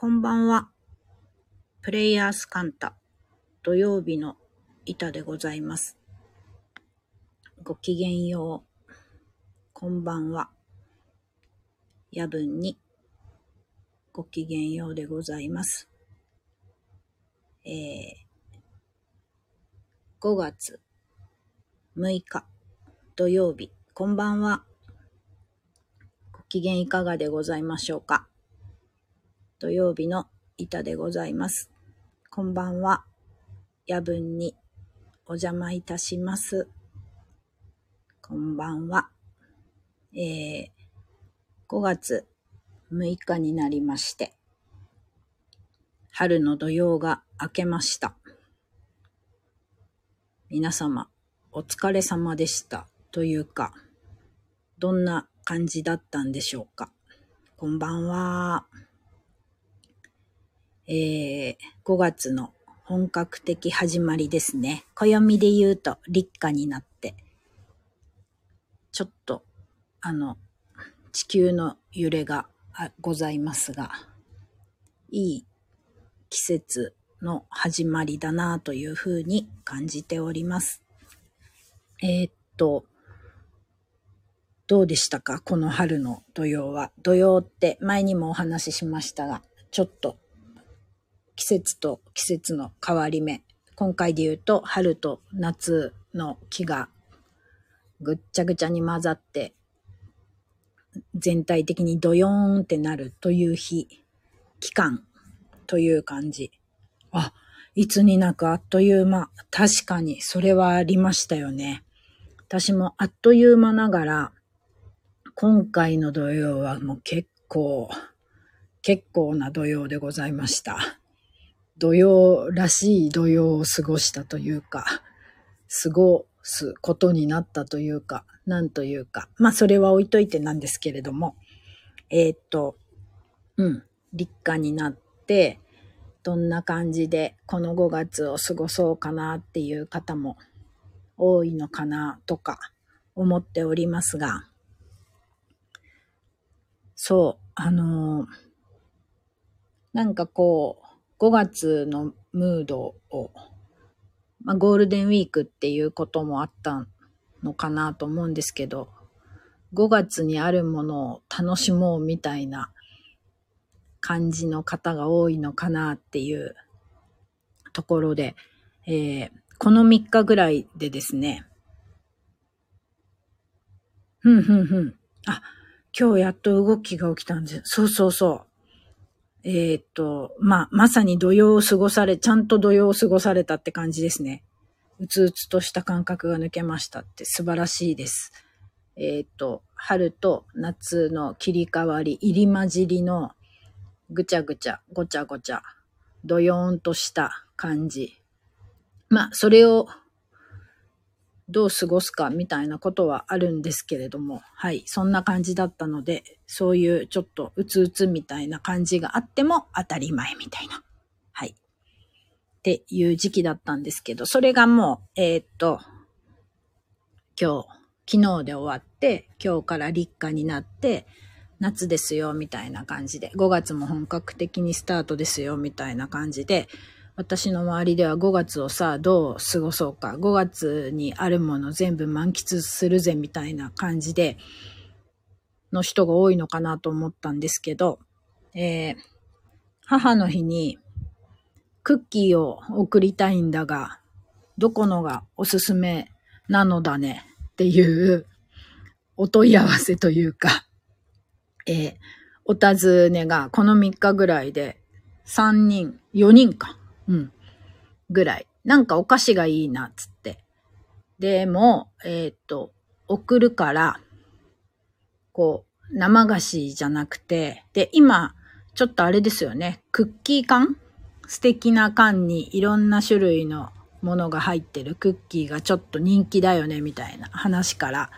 こんばんは。プレイヤースカンタ土曜日の板でございます。ごきげんよう。こんばんは。夜分にごきげんようでございます。えー、5月6日土曜日、こんばんは。ご機嫌いかがでございましょうか土曜日の板でございます。こんばんは。夜分にお邪魔いたします。こんばんは。えー、5月6日になりまして、春の土曜が明けました。皆様、お疲れ様でした。というか、どんな感じだったんでしょうか。こんばんは。えー、5月の本格的始まりですね。暦で言うと立夏になって、ちょっと、あの、地球の揺れがございますが、いい季節の始まりだなというふうに感じております。えーっと、どうでしたか？この春の土曜は。土曜って前にもお話ししましたが、ちょっと季節と季節の変わり目。今回で言うと春と夏の木がぐっちゃぐちゃに混ざって全体的にドヨーンってなるという日、期間という感じ。あ、いつになくあっという間。確かにそれはありましたよね。私もあっという間ながら、今回の土曜はもう結構、結構な土曜でございました。土曜らしい土曜を過ごしたというか、過ごすことになったというか、なんというか、まあそれは置いといてなんですけれども、えーっと、うん、立夏になって、どんな感じでこの5月を過ごそうかなっていう方も多いのかなとか思っておりますが、そう、あのーなんかこう、5月のムードを、まあ、ゴールデンウィークっていうこともあったのかなと思うんですけど、5月にあるものを楽しもうみたいな感じの方が多いのかなっていうところで、えーこの3日ぐらいでですね、ふんふんふん。あ、今日やっと動きが起きたんです。そうそうそう。えーっと、まあ、まさに土曜を過ごされ、ちゃんと土曜を過ごされたって感じですね。うつうつとした感覚が抜けましたって素晴らしいです。えーっと、春と夏の切り替わり、入り混じりのぐちゃぐちゃ、ごちゃごちゃ、どよーんとした感じ。まあ、それをどう過ごすかみたいなことはあるんですけれども、はい、そんな感じだったので、そういうちょっとうつうつみたいな感じがあっても当たり前みたいな、はい、っていう時期だったんですけど、それがもう、えーっと、今日、昨日で終わって、今日から立夏になって、夏ですよ、みたいな感じで、5月も本格的にスタートですよ、みたいな感じで、私の周りでは5月をさ、どう過ごそうか、5月にあるもの全部満喫するぜ、みたいな感じで、の人が多いのかなと思ったんですけど、えー母の日にクッキーを送りたいんだが、どこのがおすすめなのだね？っていうお問い合わせというか、えーお尋ねがこの3日ぐらいで3人、4人か、うん、ぐらい。なんかお菓子がいいな、つって。でも、えーっと、送るから、こう、生菓子じゃなくて、で、今、ちょっとあれですよね、クッキー缶？素敵な缶にいろんな種類のものが入ってるクッキーがちょっと人気だよね、みたいな話から、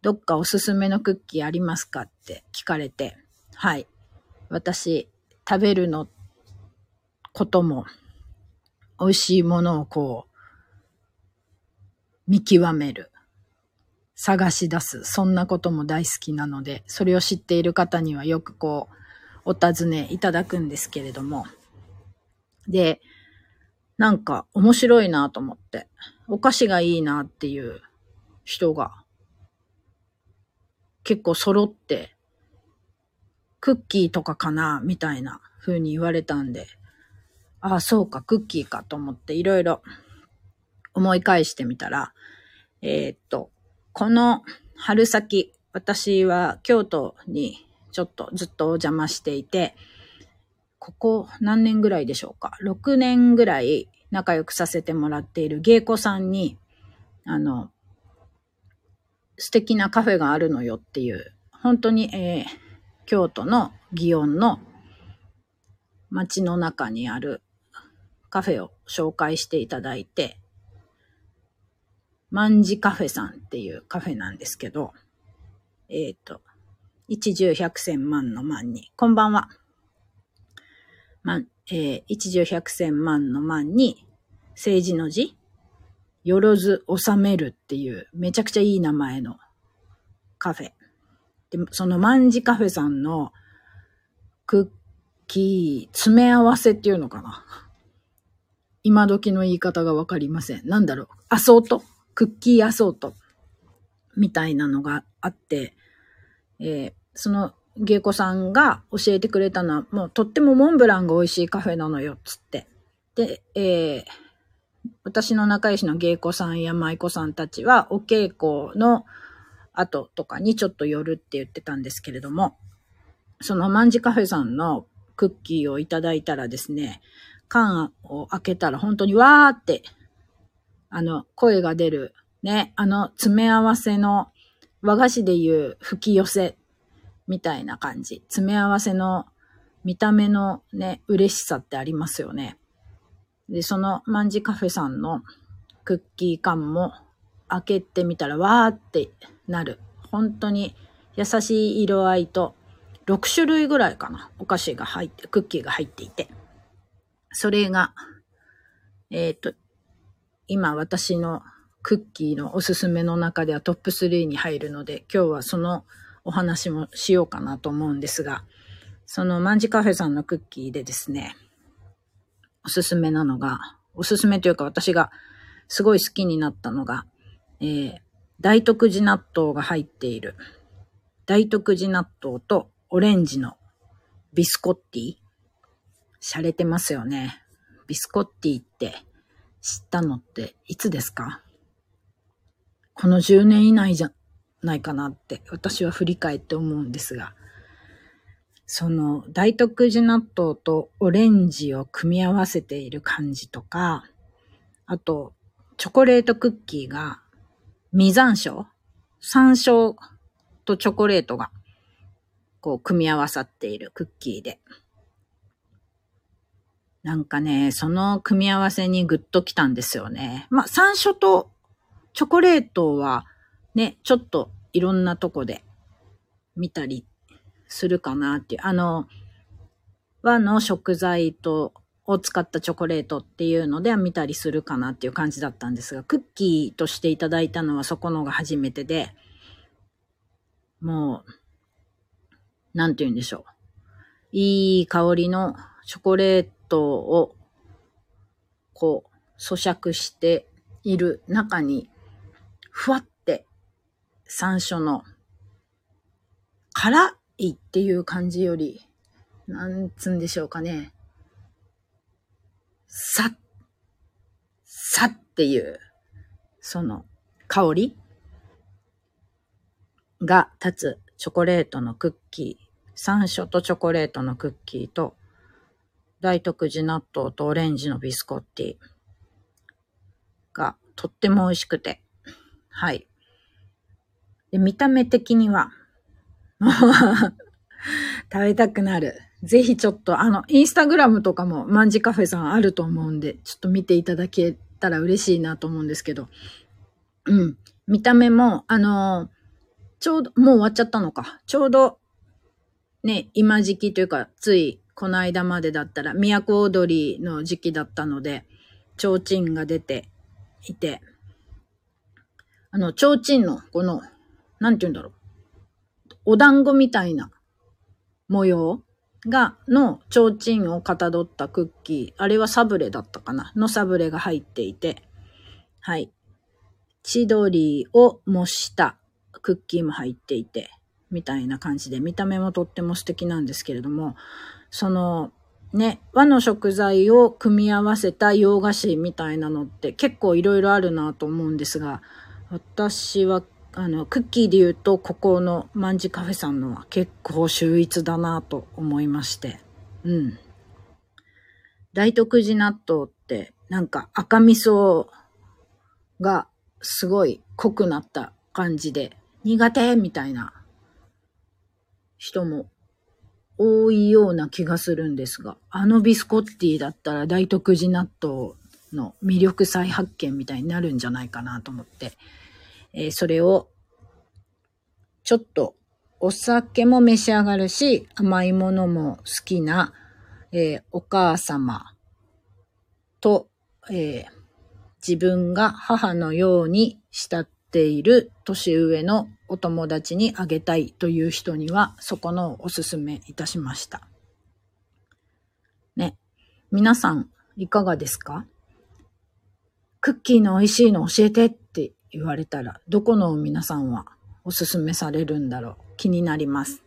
どっかおすすめのクッキーありますかって聞かれて、はい。私、食べるのってことも、美味しいものをこう、見極める。探し出す。そんなことも大好きなので、それを知っている方にはよくこう、お尋ねいただくんですけれども。で、なんか面白いなと思って、お菓子がいいなっていう人が結構揃って、クッキーとかかなみたいな風に言われたんで、ああ、そうか、クッキーかと思っていろいろ思い返してみたら、えー、っと、この春先、私は京都にちょっとずっとお邪魔していて、ここ何年ぐらいでしょうか ?6 年ぐらい仲良くさせてもらっている芸妓さんに、あの、素敵なカフェがあるのよっていう、本当に、えー、京都の祇園の街の中にあるカフェを紹介していただいて、万事カフェさんっていうカフェなんですけど、えっ、ー、と、一十百千万の万に、こんばんは。万、えー、一十百千万の万に、政治の字よろず収めるっていうめちゃくちゃいい名前のカフェ。で、その万字カフェさんのクッキー詰め合わせっていうのかな。今時の言い方がわかりません。なんだろう。アソート？クッキーアソートみたいなのがあって、えー、その芸妓さんが教えてくれたのは、もうとってもモンブランが美味しいカフェなのよ、つって。で、えー、私の仲良しの芸妓さんや舞妓さんたちは、お稽古の後とかにちょっと寄るって言ってたんですけれども、その万字カフェさんのクッキーをいただいたらですね、缶を開けたら本当にわーって、あの、声が出る、ね、あの、詰め合わせの和菓子でいう吹き寄せみたいな感じ。詰め合わせの見た目のね、嬉しさってありますよね。で、その万字カフェさんのクッキー缶も開けてみたらわーってなる。本当に優しい色合いと6種類ぐらいかな。お菓子が入って、クッキーが入っていて。それが、えっ、ー、と、今私のクッキーのおすすめの中ではトップ3に入るので、今日はそのお話もしようかなと思うんですが、その万字カフェさんのクッキーでですね、おすすめなのが、おすすめというか私がすごい好きになったのが、えー、大徳寺納豆が入っている、大徳寺納豆とオレンジのビスコッティ。洒落てますよね。ビスコッティって知ったのっていつですか？この10年以内じゃないかなって私は振り返って思うんですが、その大徳寺納豆とオレンジを組み合わせている感じとか、あと、チョコレートクッキーが、実山椒？山椒とチョコレートが、こう、組み合わさっているクッキーで。なんかね、その組み合わせにグッときたんですよね。まあ、山椒とチョコレートは、ね、ちょっといろんなとこで見たりするかなっていう。あの、和の食材と、を使ったチョコレートっていうのでは見たりするかなっていう感じだったんですが、クッキーとしていただいたのはそこのが初めてで、もう、なんて言うんでしょう。いい香りのチョコレートトを、こう、咀嚼している中に、ふわって山椒の辛いっていう感じより、なんつんでしょうかね。さ、さっていう、その香りが立つチョコレートのクッキー、山椒とチョコレートのクッキーと、大徳寺納豆とオレンジのビスコッティがとっても美味しくて、はい。で見た目的には、食べたくなる。ぜひちょっと、あの、インスタグラムとかも、マンジカフェさんあると思うんで、ちょっと見ていただけたら嬉しいなと思うんですけど。うん。見た目も、あのちょうど、もう終わっちゃったのか。ちょうど、ね、今時期というか、ついこの間までだったら、都踊りの時期だったので、提灯が出ていて、あの、提灯の、この、なんて言うんだろう。お団子みたいな模様が、の提灯をかたどったクッキー、あれはサブレだったかなのサブレが入っていて、はい。千鳥を模したクッキーも入っていて、みたいな感じで、見た目もとっても素敵なんですけれども、その、ね、和の食材を組み合わせた洋菓子みたいなのって結構いろいろあるなと思うんですが、私は、あの、クッキーで言うと、ここのマンジカフェさんのは結構秀逸だなと思いまして。うん。大徳寺納豆って、なんか赤味噌がすごい濃くなった感じで、苦手みたいな人も多いような気がするんですが、あのビスコッティだったら大徳寺納豆の魅力再発見みたいになるんじゃないかなと思って、えー、それをちょっとお酒も召し上がるし、甘いものも好きな、えー、お母様と、えー、自分が母のように慕っている年上のお友達にあげたいという人には、そこのおすすめいたしました。ね。皆さん、いかがですか？クッキーの美味しいの教えてって言われたら、どこの皆さんはおすすめされるんだろう？気になります。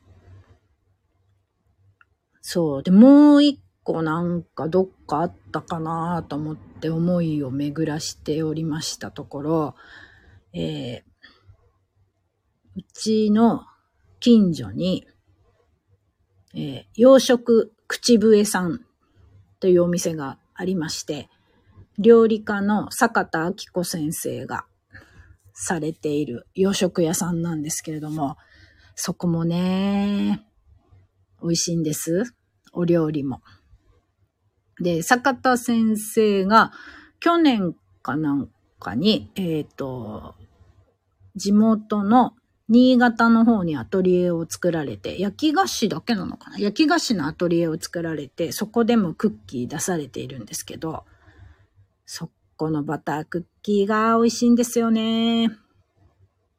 そう。で、もう一個なんかどっかあったかなと思って思いを巡らしておりましたところ、えー、うちの近所に、えー、洋食口笛さんというお店がありまして、料理家の坂田明子先生がされている洋食屋さんなんですけれども、そこもね、美味しいんです。お料理も。で、坂田先生が去年かなんかに、えっ、ー、と、地元の新潟の方にアトリエを作られて、焼き菓子だけなのかな？焼き菓子のアトリエを作られて、そこでもクッキー出されているんですけど、そこのバタークッキーが美味しいんですよね。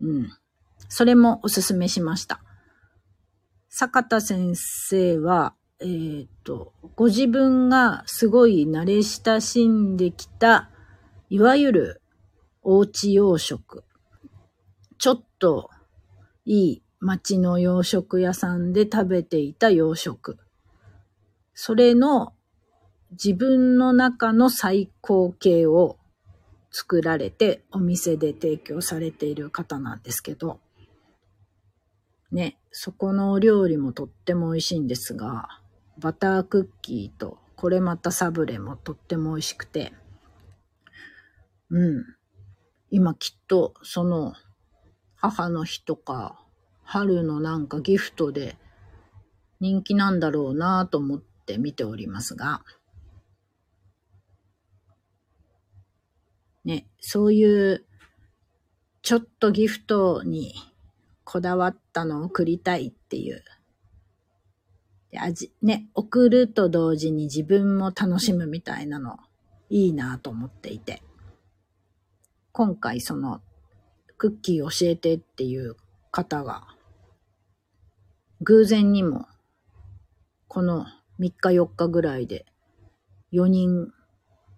うん。それもおすすめしました。坂田先生は、えっ、ー、と、ご自分がすごい慣れ親しんできた、いわゆるおうち洋食ちょっといい町の洋食屋さんで食べていた洋食。それの自分の中の最高形を作られてお店で提供されている方なんですけど、ね、そこのお料理もとっても美味しいんですが、バタークッキーとこれまたサブレもとっても美味しくて、うん。今きっとその母の日とか、春のなんかギフトで人気なんだろうなと思って見ておりますが、ね、そういうちょっとギフトにこだわったのを送りたいっていう。で味ね、送ると同時に自分も楽しむみたいなのいいなと思っていて。今回そのクッキー教えてっていう方が、偶然にも、この3日4日ぐらいで4人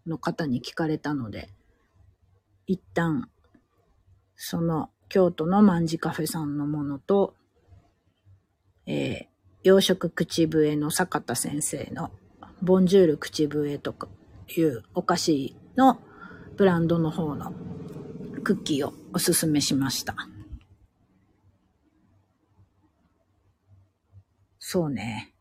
の方に聞かれたので、一旦、その京都の万カフェさんのものと、えー、洋食口笛の坂田先生のボンジュール口笛とかいうお菓子のブランドの方のクッキーをおすすめしました。そうね。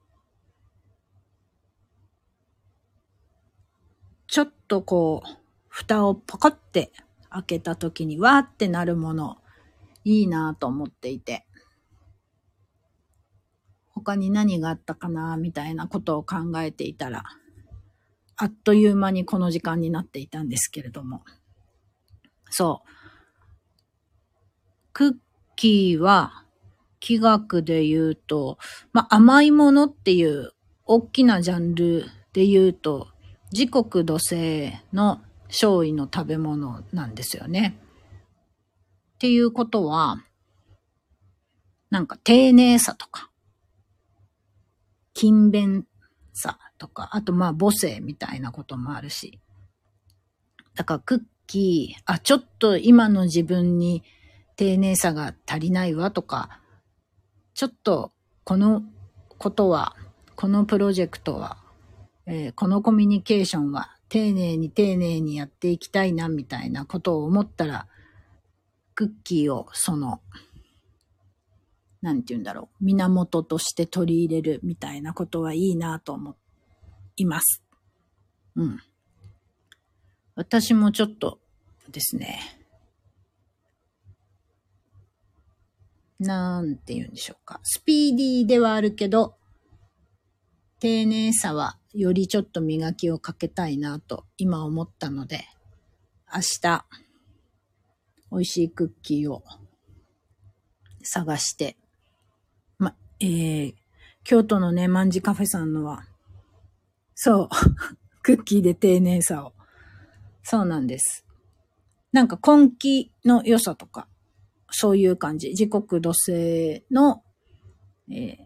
ちょっとこう、蓋をパカって開けた時にわーってなるもの、いいなと思っていて。他に何があったかなみたいなことを考えていたら、あっという間にこの時間になっていたんですけれども。そう。クッキーは、気学で言うと、まあ、甘いものっていう大きなジャンルで言うと、時刻土星の勝位の食べ物なんですよね。っていうことは、なんか丁寧さとか、勤勉さとか、あとまあ母性みたいなこともあるし。だからクッキー、あ、ちょっと今の自分に丁寧さが足りないわとか、ちょっとこのことは、このプロジェクトは、えー、このコミュニケーションは丁寧に丁寧にやっていきたいなみたいなことを思ったら、クッキーをその、なんて言うんだろう、源として取り入れるみたいなことはいいなと思います。うん。私もちょっとですね、なんて言うんでしょうか。スピーディーではあるけど、丁寧さはよりちょっと磨きをかけたいなと今思ったので、明日、美味しいクッキーを探して、ま、えー、京都のね、万事カフェさんのは、そう、クッキーで丁寧さを。そうなんです。なんか根気の良さとか、そういう感じ。自国土星の、えー、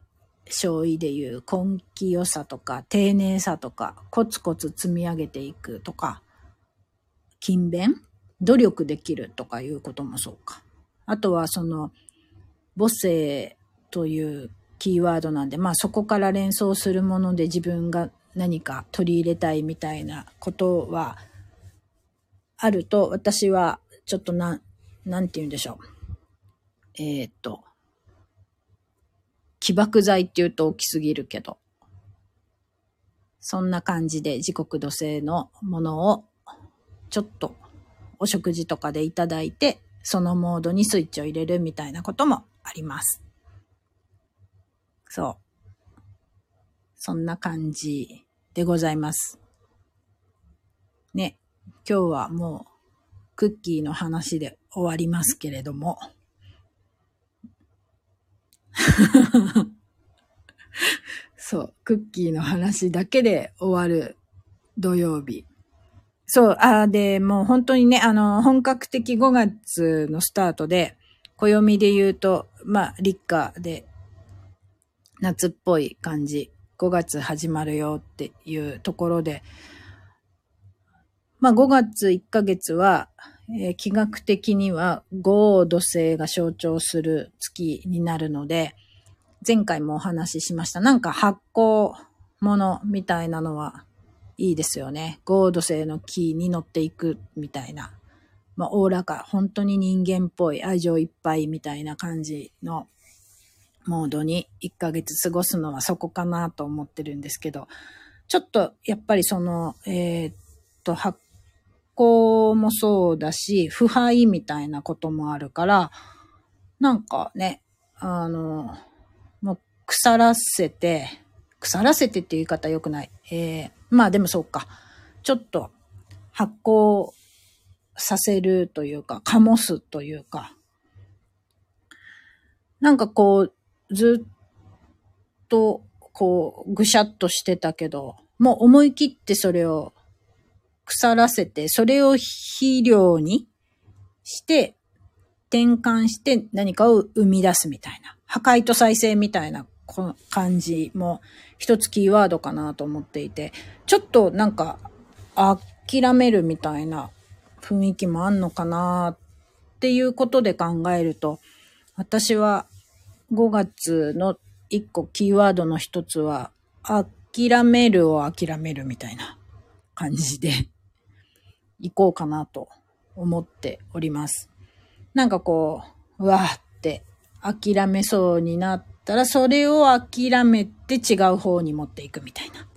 勝意でいう根気良さとか、丁寧さとか、コツコツ積み上げていくとか、勤勉努力できるとかいうこともそうか。あとはその、母性というキーワードなんで、まあそこから連想するもので自分が何か取り入れたいみたいなことはあると、私はちょっとな、なんて言うんでしょう。えー、っと、起爆剤って言うと大きすぎるけど、そんな感じで自国土星のものをちょっとお食事とかでいただいて、そのモードにスイッチを入れるみたいなこともあります。そう。そんな感じでございます。ね。今日はもうクッキーの話で終わりますけれども。そう、クッキーの話だけで終わる土曜日。そう、あで、もう本当にね、あの、本格的5月のスタートで、暦で言うと、まあ、立夏で、夏っぽい感じ、5月始まるよっていうところで、まあ、5月1ヶ月は、えー、気学的には豪土星が象徴する月になるので、前回もお話ししました。なんか発酵物みたいなのはいいですよね。豪土星の木に乗っていくみたいな。まあ、おおらか、本当に人間っぽい、愛情いっぱいみたいな感じのモードに1ヶ月過ごすのはそこかなと思ってるんですけど、ちょっとやっぱりその、えー、っと、発行もそうだし、腐敗みたいなこともあるから、なんかね、あの、もう腐らせて、腐らせてっていう言い方良くない。えー、まあでもそうか。ちょっと発酵させるというか、醸すというか、なんかこう、ずっと、こう、ぐしゃっとしてたけど、もう思い切ってそれを腐らせて、それを肥料にして、転換して何かを生み出すみたいな。破壊と再生みたいな感じも一つキーワードかなと思っていて、ちょっとなんか諦めるみたいな雰囲気もあんのかなっていうことで考えると、私は5月の一個キーワードの一つは、諦めるを諦めるみたいな感じで行こうかなと思っております。なんかこう、うわーって諦めそうになったら、それを諦めて違う方に持っていくみたいな。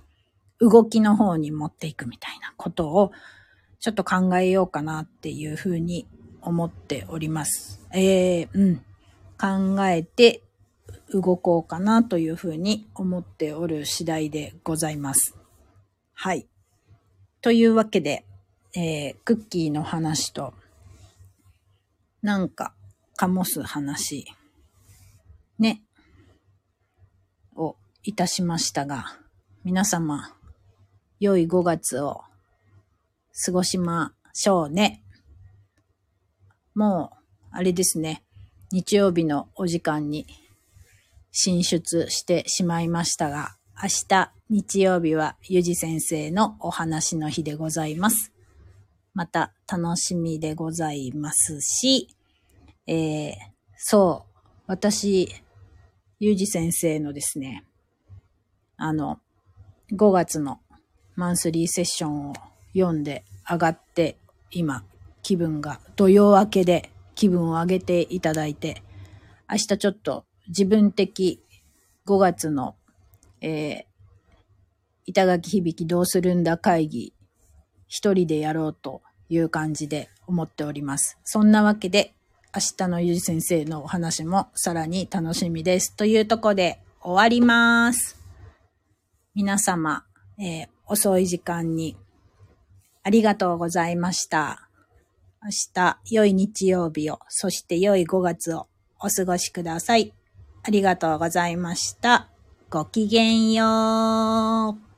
動きの方に持っていくみたいなことを、ちょっと考えようかなっていうふうに思っております。えー、うん。考えて動こうかなというふうに思っておる次第でございます。はい。というわけで、えー、クッキーの話と、なんか、醸す話、ね、をいたしましたが、皆様、良い5月を過ごしましょうね。もう、あれですね、日曜日のお時間に進出してしまいましたが、明日日曜日はゆじ先生のお話の日でございます。また楽しみでございますし、えー、そう、私、ゆうじ先生のですね、あの、5月のマンスリーセッションを読んで上がって、今、気分が土曜明けで気分を上げていただいて、明日ちょっと自分的5月の、えー、板垣響きどうするんだ会議、一人でやろうという感じで思っております。そんなわけで、明日のゆじ先生のお話もさらに楽しみです。というとこで終わります。皆様、えー遅い時間にありがとうございました。明日、良い日曜日を、そして良い5月をお過ごしください。ありがとうございました。ごきげんよう。